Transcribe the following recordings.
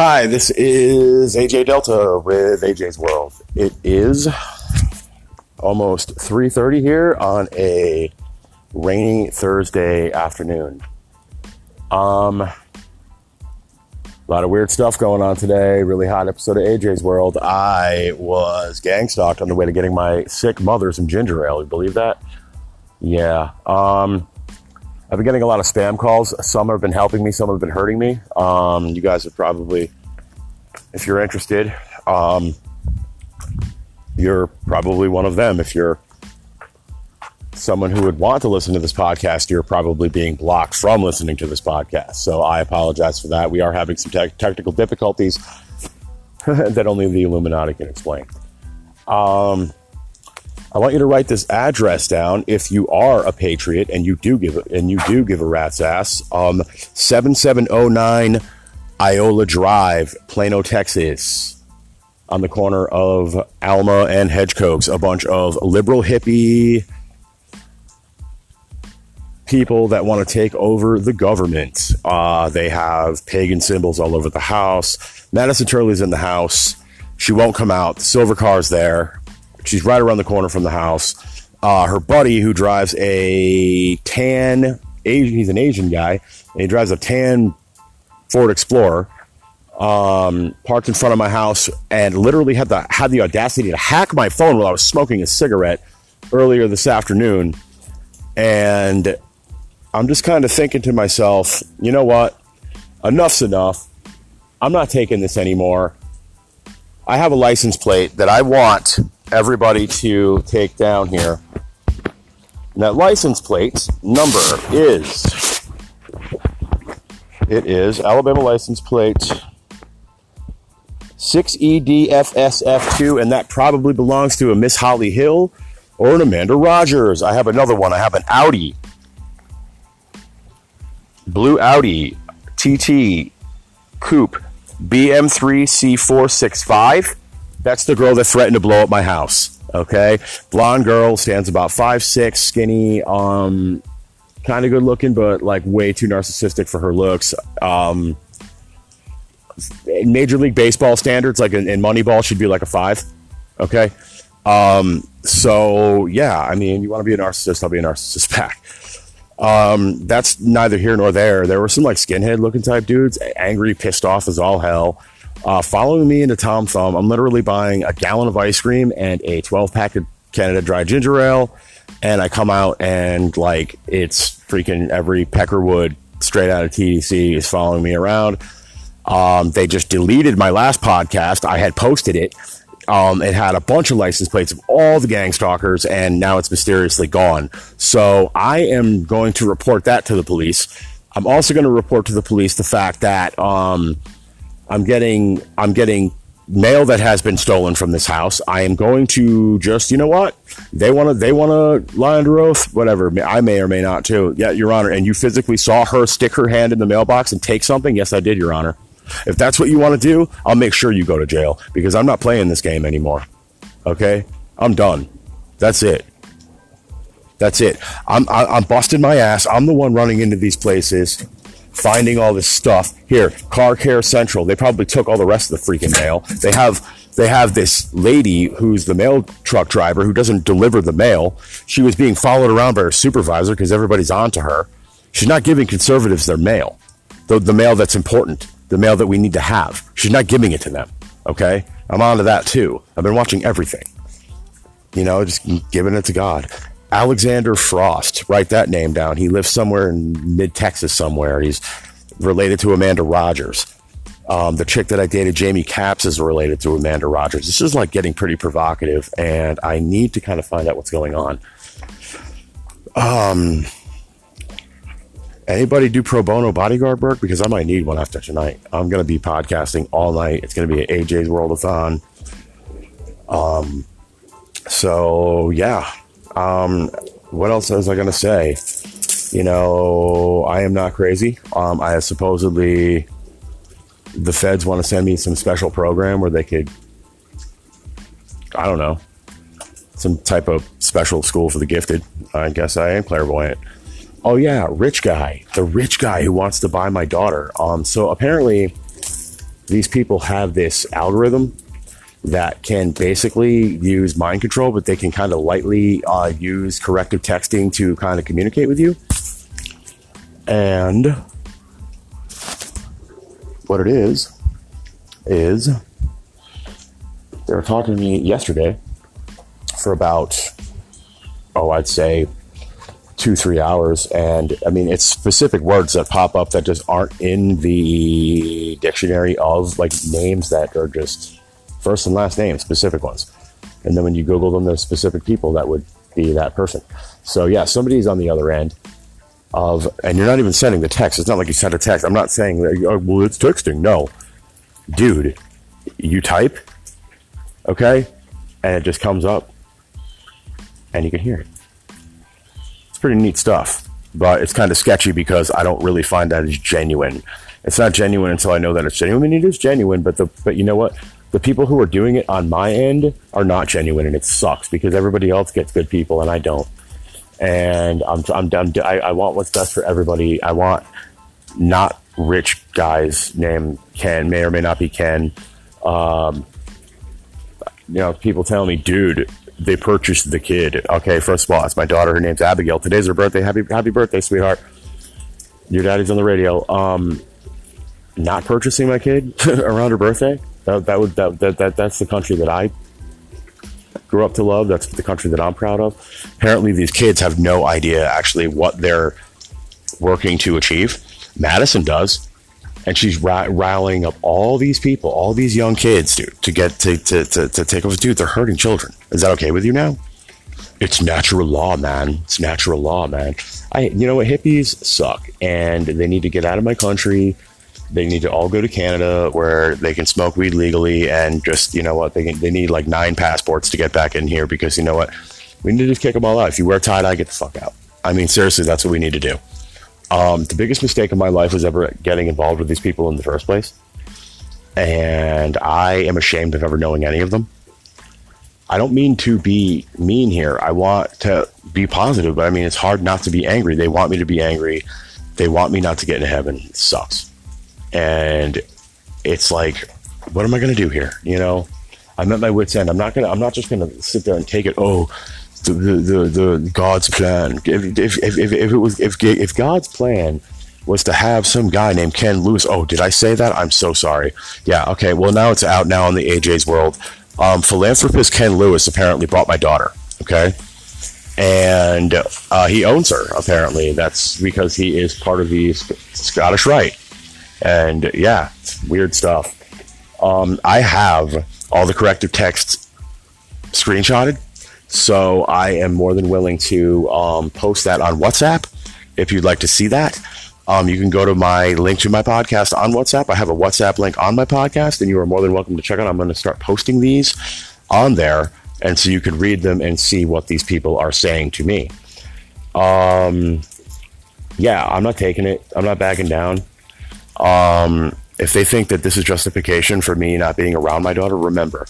Hi, this is AJ Delta with AJ's World. It is almost 3:30 here on a rainy Thursday afternoon. Um a lot of weird stuff going on today. Really hot episode of AJ's World. I was gang stalked on the way to getting my sick mother some ginger ale. You believe that? Yeah. Um I've been getting a lot of spam calls. Some have been helping me, some have been hurting me. Um, you guys are probably, if you're interested, um, you're probably one of them. If you're someone who would want to listen to this podcast, you're probably being blocked from listening to this podcast. So I apologize for that. We are having some te- technical difficulties that only the Illuminati can explain. Um, I want you to write this address down if you are a patriot and you do give and you do give a rat's ass. Um, seven seven zero oh nine Iola Drive, Plano, Texas, on the corner of Alma and Hedgcoxe. A bunch of liberal hippie people that want to take over the government. Uh, they have pagan symbols all over the house. Madison Turley's in the house. She won't come out. The silver car's there. She's right around the corner from the house. Uh, her buddy, who drives a tan Asian, he's an Asian guy, and he drives a tan Ford Explorer. Um, parked in front of my house and literally had the had the audacity to hack my phone while I was smoking a cigarette earlier this afternoon. And I'm just kind of thinking to myself, you know what? Enough's enough. I'm not taking this anymore. I have a license plate that I want everybody to take down here. And that license plate number is it is Alabama license plate 6EDFSF2, and that probably belongs to a Miss Holly Hill or an Amanda Rogers. I have another one. I have an Audi, blue Audi TT Coupe BM3C465. That's the girl that threatened to blow up my house. Okay, blonde girl stands about five six, skinny, um, kind of good looking, but like way too narcissistic for her looks. Um, Major League Baseball standards, like in, in Moneyball, she'd be like a five. Okay, um, so yeah, I mean, you want to be a narcissist, I'll be a narcissist back. Um, that's neither here nor there. There were some like skinhead looking type dudes, angry, pissed off as all hell uh, following me into Tom Thumb. I'm literally buying a gallon of ice cream and a 12 pack of Canada Dry Ginger Ale. And I come out and like it's freaking every Peckerwood straight out of TDC is following me around. Um, they just deleted my last podcast. I had posted it. Um, it had a bunch of license plates of all the gang stalkers, and now it's mysteriously gone. So I am going to report that to the police. I'm also going to report to the police the fact that um, I'm getting I'm getting mail that has been stolen from this house. I am going to just, you know what? They want to, they want to lie under oath, whatever. I may or may not too. Yeah, Your Honor. And you physically saw her stick her hand in the mailbox and take something? Yes, I did, Your Honor. If that's what you want to do, I'll make sure you go to jail because I'm not playing this game anymore. Okay? I'm done. That's it. That's it. I'm, I'm busting my ass. I'm the one running into these places finding all this stuff. Here, Car Care Central. They probably took all the rest of the freaking mail. They have they have this lady who's the mail truck driver who doesn't deliver the mail. She was being followed around by her supervisor because everybody's on to her. She's not giving conservatives their mail, the, the mail that's important, the mail that we need to have. She's not giving it to them. Okay? I'm on to that too. I've been watching everything. You know, just giving it to God. Alexander Frost. Write that name down. He lives somewhere in mid Texas somewhere. He's related to Amanda Rogers. Um, the chick that I dated, Jamie Caps, is related to Amanda Rogers. This is like getting pretty provocative, and I need to kind of find out what's going on. Um, anybody do pro bono bodyguard work? Because I might need one after tonight. I'm going to be podcasting all night. It's going to be an AJ's Worldathon. Um, so yeah, um, what else was I going to say? You know, I am not crazy. Um, I supposedly the feds want to send me some special program where they could, I don't know, some type of special school for the gifted. I guess I am clairvoyant. Oh yeah, rich guy, the rich guy who wants to buy my daughter. Um, so apparently, these people have this algorithm that can basically use mind control, but they can kind of lightly uh, use corrective texting to kind of communicate with you. And what it is, is they were talking to me yesterday for about, oh, I'd say two, three hours. And I mean, it's specific words that pop up that just aren't in the dictionary of like names that are just first and last name, specific ones. And then when you Google them, there's specific people that would be that person. So yeah, somebody's on the other end of, and you're not even sending the text. It's not like you sent a text. I'm not saying that, oh, well, it's texting. No, dude, you type, okay, and it just comes up, and you can hear it. It's pretty neat stuff, but it's kind of sketchy because I don't really find that as genuine. It's not genuine until I know that it's genuine. I mean, it is genuine, but the but you know what? The people who are doing it on my end are not genuine, and it sucks because everybody else gets good people and I don't. And I'm I'm done. I, I want what's best for everybody. I want not rich guys named Ken, may or may not be Ken. Um, you know, people tell me, dude, they purchased the kid. Okay, first of all, it's my daughter. Her name's Abigail. Today's her birthday. Happy happy birthday, sweetheart. Your daddy's on the radio. Um, not purchasing my kid around her birthday. That, that would that, that that that's the country that I grew up to love. That's the country that I'm proud of. Apparently, these kids have no idea actually what they're working to achieve. Madison does, and she's riling up all these people, all these young kids, dude, to get to to to, to take over. Dude, they're hurting children. Is that okay with you now? It's natural law, man. It's natural law, man. I, you know what? Hippies suck, and they need to get out of my country. They need to all go to Canada where they can smoke weed legally, and just you know what? They can, they need like nine passports to get back in here because you know what? We need to just kick them all out. If you wear tie dye, get the fuck out. I mean, seriously, that's what we need to do. Um, the biggest mistake of my life was ever getting involved with these people in the first place, and I am ashamed of ever knowing any of them. I don't mean to be mean here. I want to be positive, but I mean, it's hard not to be angry. They want me to be angry. They want me not to get into heaven. It sucks. And it's like, what am I going to do here? You know, I'm at my wits' end. I'm not to, I'm not just to sit there and take it. Oh, the, the, the, the God's plan. If, if, if, if, it was, if, if God's plan was to have some guy named Ken Lewis. Oh, did I say that? I'm so sorry. Yeah. Okay. Well, now it's out now in the AJ's world um, philanthropist Ken Lewis apparently bought my daughter. Okay. And uh, he owns her, apparently. That's because he is part of the Scottish Rite. And yeah, weird stuff. Um, I have all the corrective texts screenshotted. So I am more than willing to um, post that on WhatsApp if you'd like to see that. Um, you can go to my link to my podcast on WhatsApp. I have a WhatsApp link on my podcast, and you are more than welcome to check out. I'm going to start posting these on there, and so you can read them and see what these people are saying to me. Um, yeah, I'm not taking it. I'm not backing down. Um, if they think that this is justification for me not being around my daughter, remember,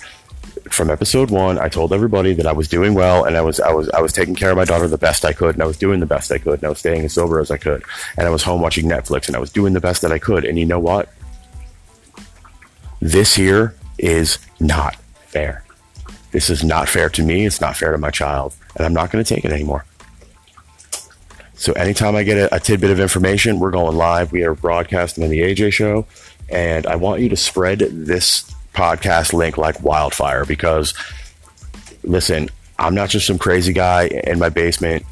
from episode one, I told everybody that I was doing well and I was I was I was taking care of my daughter the best I could and I was doing the best I could and I was staying as sober as I could and I was home watching Netflix and I was doing the best that I could. And you know what? This here is not fair. This is not fair to me. It's not fair to my child, and I'm not going to take it anymore. So anytime I get a, a tidbit of information, we're going live. We are broadcasting on the AJ show, and I want you to spread this podcast link like wildfire because listen, I'm not just some crazy guy in my basement,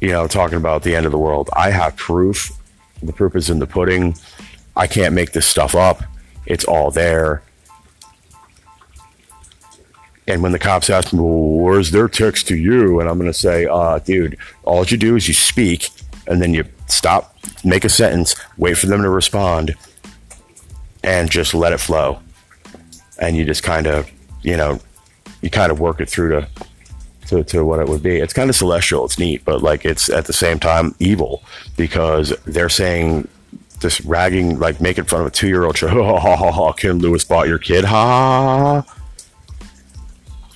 you know, talking about the end of the world. I have proof. The proof is in the pudding. I can't make this stuff up. It's all there. And when the cops ask me, well, where's their text to you? And I'm going to say, uh, dude, all you do is you speak and then you stop, make a sentence, wait for them to respond, and just let it flow. And you just kind of, you know, you kind of work it through to, to, to what it would be. It's kind of celestial. It's neat, but like it's at the same time evil because they're saying this ragging, like making fun of a two year old child. Ha. Ken Lewis bought your kid. Ha ha ha.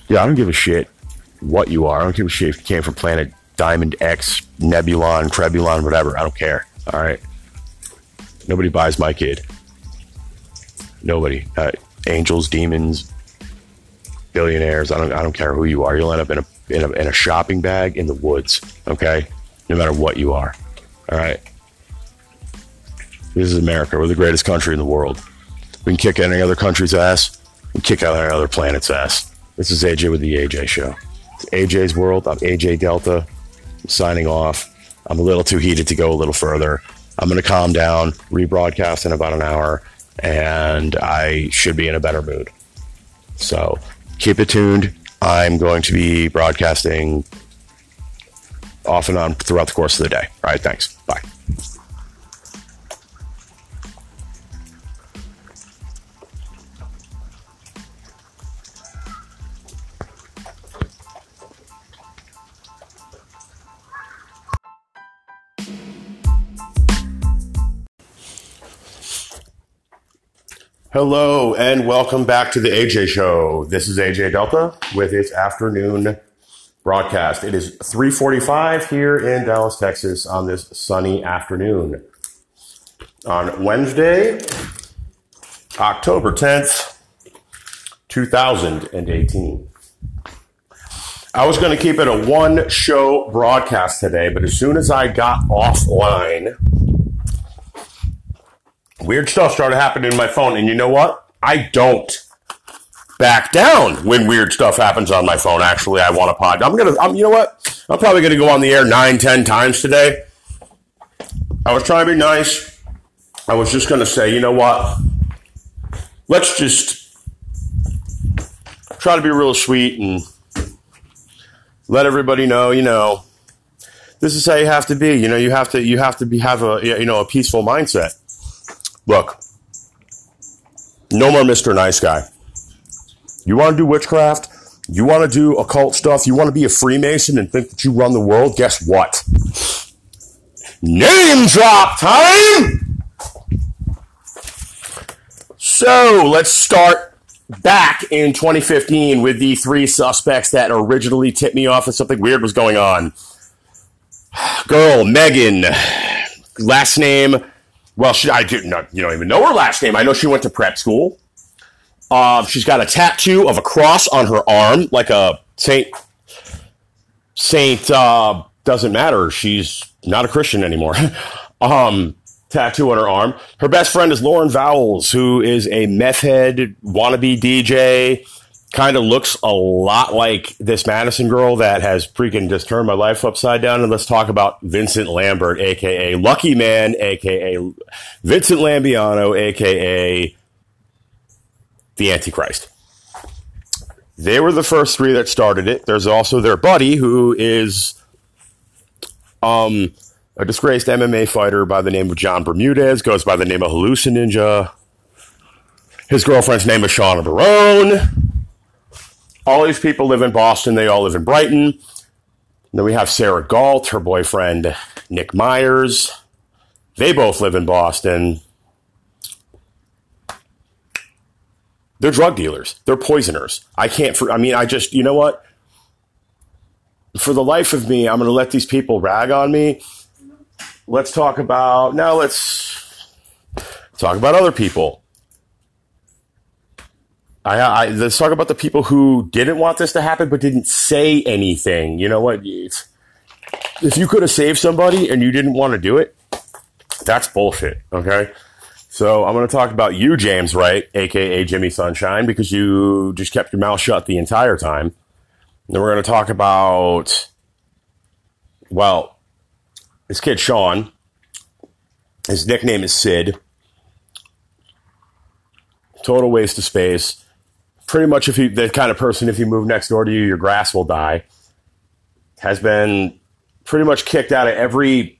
Yeah, I don't give a shit what you are. I don't give a shit if you came from planet Diamond X, Nebulon, Trebulon, whatever. I don't care. All right. Nobody buys my kid. Nobody. Uh, angels, demons, billionaires. I don't. I don't care who you are. You'll end up in a in a, in a shopping bag in the woods. Okay, no matter what you are. All right. This is America. We're the greatest country in the world. We can kick any other country's ass. We can kick out any other planet's ass. This is AJ with the AJ Show. It's AJ's World. I'm AJ Delta. I'm signing off. I'm a little too heated to go a little further. I'm going to calm down, rebroadcast in about an hour, and I should be in a better mood. So keep it tuned. I'm going to be broadcasting off and on throughout the course of the day. All right, thanks. Bye. Hello and welcome back to the AJ Show. This is AJ Delta with its afternoon broadcast. It is 3:45 here in Dallas, Texas on this sunny afternoon. On Wednesday, October 10th, 2018. I was going to keep it a one show broadcast today, but as soon as I got offline, weird stuff started happening in my phone. And you know what? I don't back down when weird stuff happens on my phone. Actually, I want to pod. I'm gonna. I'm. You know what? I'm probably gonna go on the air nine, ten times today. I was trying to be nice. I was just gonna say, you know what? Let's just try to be real sweet and let everybody know. You know, this is how you have to be. You know, you have to. You have to be have a you know a peaceful mindset. Look, no more Mr. Nice Guy. You want to do witchcraft? You want to do occult stuff? You want to be a Freemason and think that you run the world? Guess what? Name drop time! So let's start back in 2015 with the three suspects that originally tipped me off that something weird was going on. Girl, Megan, last name well, she, I do not, you don't even know her last name. I know she went to prep school. Uh, she's got a tattoo of a cross on her arm, like a Saint. Saint uh, doesn't matter. She's not a Christian anymore. um, tattoo on her arm. Her best friend is Lauren Vowles, who is a meth head wannabe DJ kind of looks a lot like this Madison girl that has freaking just turned my life upside down. And let's talk about Vincent Lambert, aka Lucky Man, aka Vincent Lambiano, aka the Antichrist. They were the first three that started it. There's also their buddy who is um, a disgraced MMA fighter by the name of John Bermudez, goes by the name of Hallucin Ninja. His girlfriend's name is Shauna Barone all these people live in Boston. They all live in Brighton. then we have Sarah Galt, her boyfriend Nick Myers. They both live in Boston. They're drug dealers. They're poisoners. I can't. For, I mean, I just. You know what? For the life of me, I'm going to let these people rag on me. Let's talk about now. Let's talk about other people. I, I, let's talk about the people who didn't want this to happen but didn't say anything. You know what? If you could have saved somebody and you didn't want to do it, that's bullshit. Okay. So I'm going to talk about you, James Wright, aka Jimmy Sunshine, because you just kept your mouth shut the entire time. then we're going to talk about, well, this kid Sean. His nickname is Sid. Total waste of space pretty much if you the kind of person if you move next door to you, your grass will die. Has been pretty much kicked out of every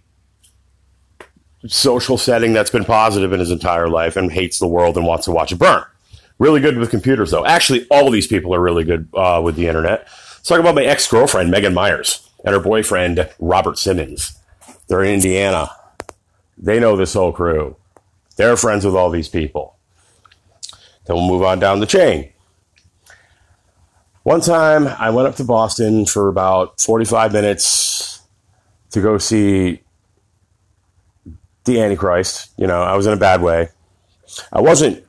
social setting that's been positive in his entire life and hates the world and wants to watch it burn. Really good with computers, though. Actually, all these people are really good uh, with the internet. Let's talk about my ex girlfriend, Megan Myers, and her boyfriend, Robert Simmons. They're in Indiana. They know this whole crew. They're friends with all these people. Then we'll move on down the chain. One time I went up to Boston for about 45 minutes to go see the Antichrist. You know, I was in a bad way. I wasn't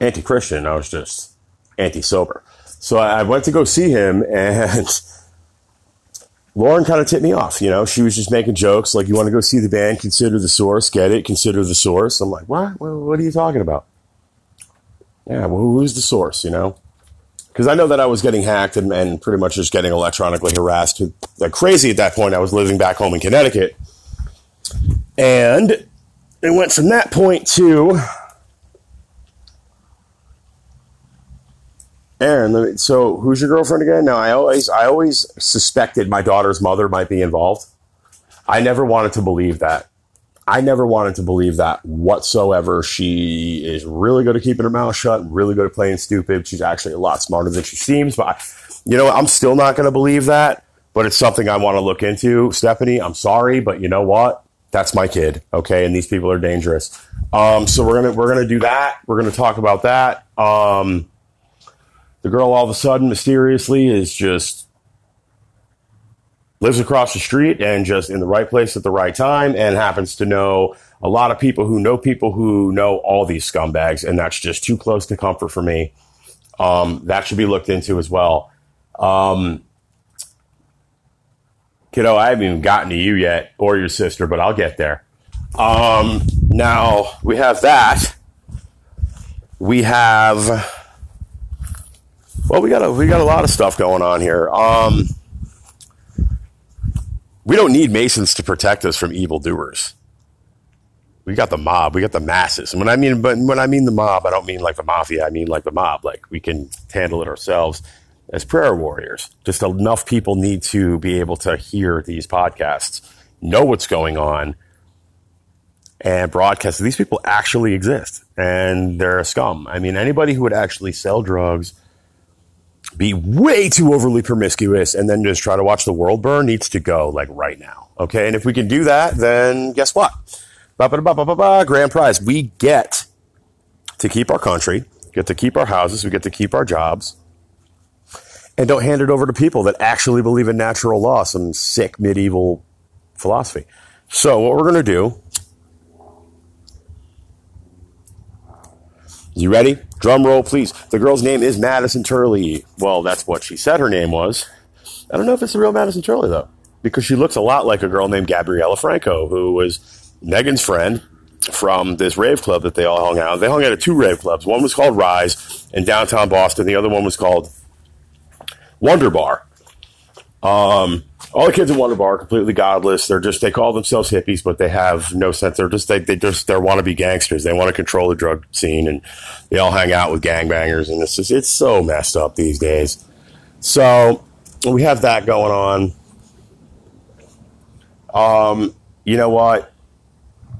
anti Christian. I was just anti sober. So I went to go see him, and Lauren kind of tipped me off. You know, she was just making jokes like, "You want to go see the band? Consider the source. Get it? Consider the source." I'm like, "What? What are you talking about?" Yeah, well, who's the source? You know, because I know that I was getting hacked and, and pretty much just getting electronically harassed like crazy at that point. I was living back home in Connecticut, and it went from that point to Aaron, so who's your girlfriend again? Now, I always, I always suspected my daughter's mother might be involved. I never wanted to believe that. I never wanted to believe that whatsoever. She is really good at keeping her mouth shut, really good at playing stupid. She's actually a lot smarter than she seems. But, I, you know, I'm still not going to believe that, but it's something I want to look into. Stephanie, I'm sorry, but you know what? That's my kid. Okay. And these people are dangerous. Um, so we're to, we're to do that. We're to talk about that. Um, the girl all of a sudden mysteriously is just lives across the street and just in the right place at the right time and happens to know a lot of people who know people who know all these scumbags and that's just too close to comfort for me. Um, that should be looked into as well. Um, kiddo i haven't even gotten to you yet or your sister but i'll get there. Um, now we have that. We have well, we got a we got a lot of stuff going on here. Um, we don't need Masons to protect us from evildoers. We got the mob. We got the masses. And when I mean, but when I mean the mob, I don't mean like the mafia. I mean like the mob. Like we can handle it ourselves as prayer warriors. Just enough people need to be able to hear these podcasts, know what's going on, and broadcast. These people actually exist, and they're a scum. I mean, anybody who would actually sell drugs be way too overly promiscuous and then just try to watch the world burn needs to go like right now. Okay. And if we can do that, then guess what? Ba ba ba ba ba ba grand prize. We get to keep our country, get to keep our houses, we get to keep our jobs, and don't hand it over to people that actually believe in natural law, some sick medieval philosophy. So, what we're going to do You ready? Drum roll, please. The girl's name is Madison Turley. Well, that's what she said her name was. I don't know if it's the real Madison Turley, though, because she looks a lot like a girl named Gabriella Franco, who was Megan's friend from this rave club that they all hung out. They hung out at two rave clubs. One was called Rise in downtown Boston. The other one was called Wonder Bar. Um, all the kids in Wonder Bar are completely godless. They're just they call themselves hippies, but they have no sense. They're just they, they just they're wannabe gangsters. They want to control the drug scene, and they all hang out with gangbangers, and it's just it's so messed up these days. So we have that going on. Um, you know what?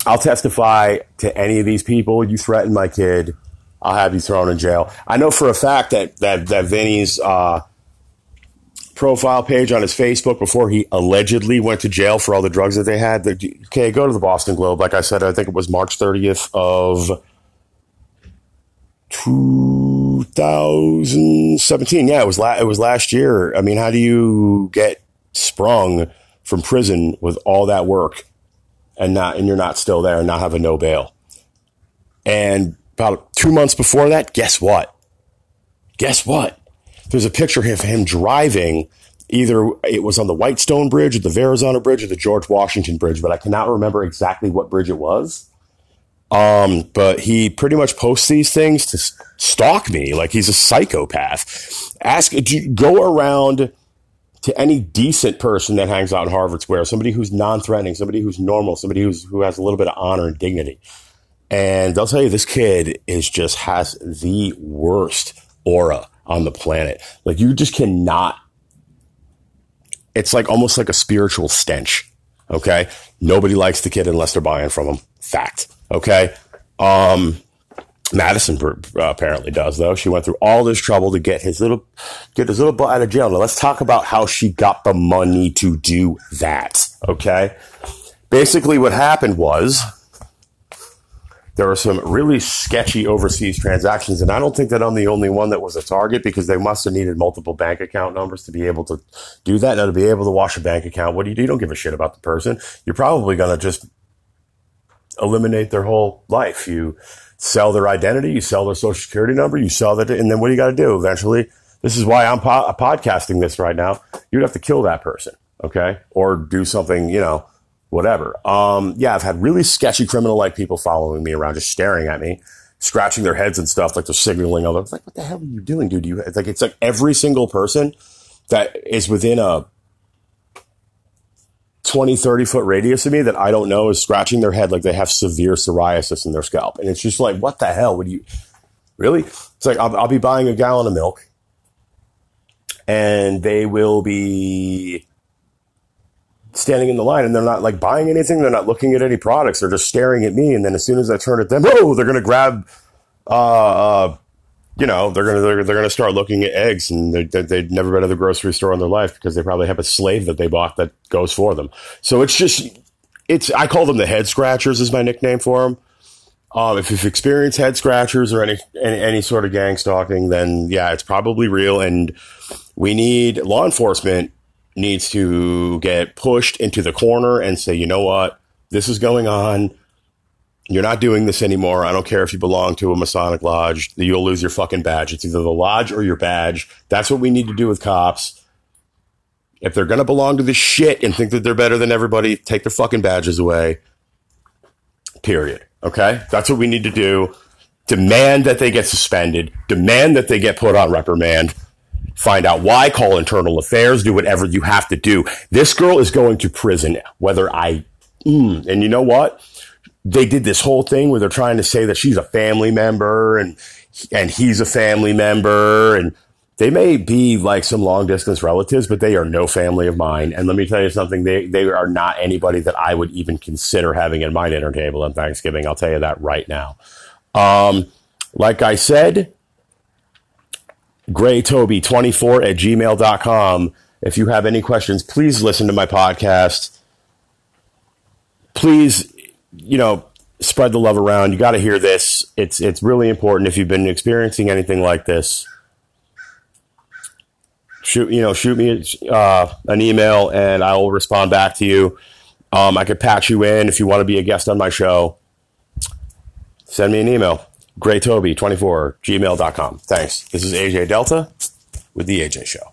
I'll testify to any of these people. You threaten my kid, I'll have you thrown in jail. I know for a fact that that that Vinny's. Uh, profile page on his Facebook before he allegedly went to jail for all the drugs that they had. Okay, go to the Boston Globe. Like I said, I think it was March 30th of 2017. Yeah, it was la- it was last year. I mean, how do you get sprung from prison with all that work and not and you're not still there and not have a no bail? And about two months before that, guess what? Guess what? There's a picture of him driving either it was on the Whitestone Bridge or the Verrazano Bridge or the George Washington Bridge, but I cannot remember exactly what bridge it was. Um, but he pretty much posts these things to stalk me like he's a psychopath. Ask, go around to any decent person that hangs out in Harvard Square, somebody who's non-threatening, somebody who's normal, somebody who's who has a little bit of honor and dignity. And they'll tell you this kid is just has the worst aura on the planet. Like you just cannot. It's like almost like a spiritual stench. Okay. Nobody likes the kid unless they're buying from him. Fact. Okay. Um, Madison apparently does though. She went through all this trouble to get his little, get his little butt out of jail. Now let's talk about how she got the money to do that. Okay. Basically what happened was, there are some really sketchy overseas transactions, and I don't think that I'm the only one that was a target because they must have needed multiple bank account numbers to be able to do that. Now, to be able to wash a bank account, what do you do? You don't give a shit about the person. You're probably going to just eliminate their whole life. You sell their identity, you sell their social security number, you sell that, and then what do you got to do? Eventually, this is why I'm po- podcasting this right now. You'd have to kill that person, okay, or do something, you know, whatever. Um, yeah, I've had really sketchy criminal like people following me around, just staring at me, scratching their heads and stuff, like they're signaling others. Like, what the hell are you doing, dude? You it's like it's like every single person that is within a 20, 30 foot radius of me that I don't know is scratching their head like they have severe psoriasis in their scalp. And it's just like, what the hell would you really? It's like, I'll, I'll be buying a gallon of milk and they will be standing in the line and they're not like buying anything. They're not looking at any products. They're just staring at me. And then as soon as I turn at them, oh, they're going to grab, uh, uh, you know, they're gonna they're, they're gonna start looking at eggs, and they, they, they've never been to the grocery store in their life because they probably have a slave that they bought that goes for them. So it's just it's I call them the head scratchers is my nickname for them. Um, if you've experienced head scratchers or any, any any sort of gang stalking, then yeah, it's probably real, and we need law enforcement needs to get pushed into the corner and say, you know what, this is going on you're not doing this anymore. I don't care if you belong to a Masonic lodge. You'll lose your fucking badge. It's either the lodge or your badge. That's what we need to do with cops. If they're going to belong to this shit and think that they're better than everybody, take their fucking badges away. Period. Okay? That's what we need to do. Demand that they get suspended. Demand that they get put on reprimand. Find out why. Call internal affairs. Do whatever you have to do. This girl is going to prison, whether I. Mm, and you know what? they did this whole thing where they're trying to say that she's a family member and and he's a family member and they may be like some long distance relatives, but they are no family of mine. And let me tell you something, they, they are not anybody that I would even consider having at my dinner table on Thanksgiving. I'll tell you that right now. Um, like I said, graytoby24 at gmail.com. If you have any questions, please listen to my podcast. Please you know, spread the love around. You got to hear this. It's it's really important if you've been experiencing anything like this. Shoot, you know, shoot me uh, an email and I will respond back to you. Um, I could patch you in if you want to be a guest on my show. Send me an email. GrayToby24, gmail.com. Thanks. This is AJ Delta with The AJ Show.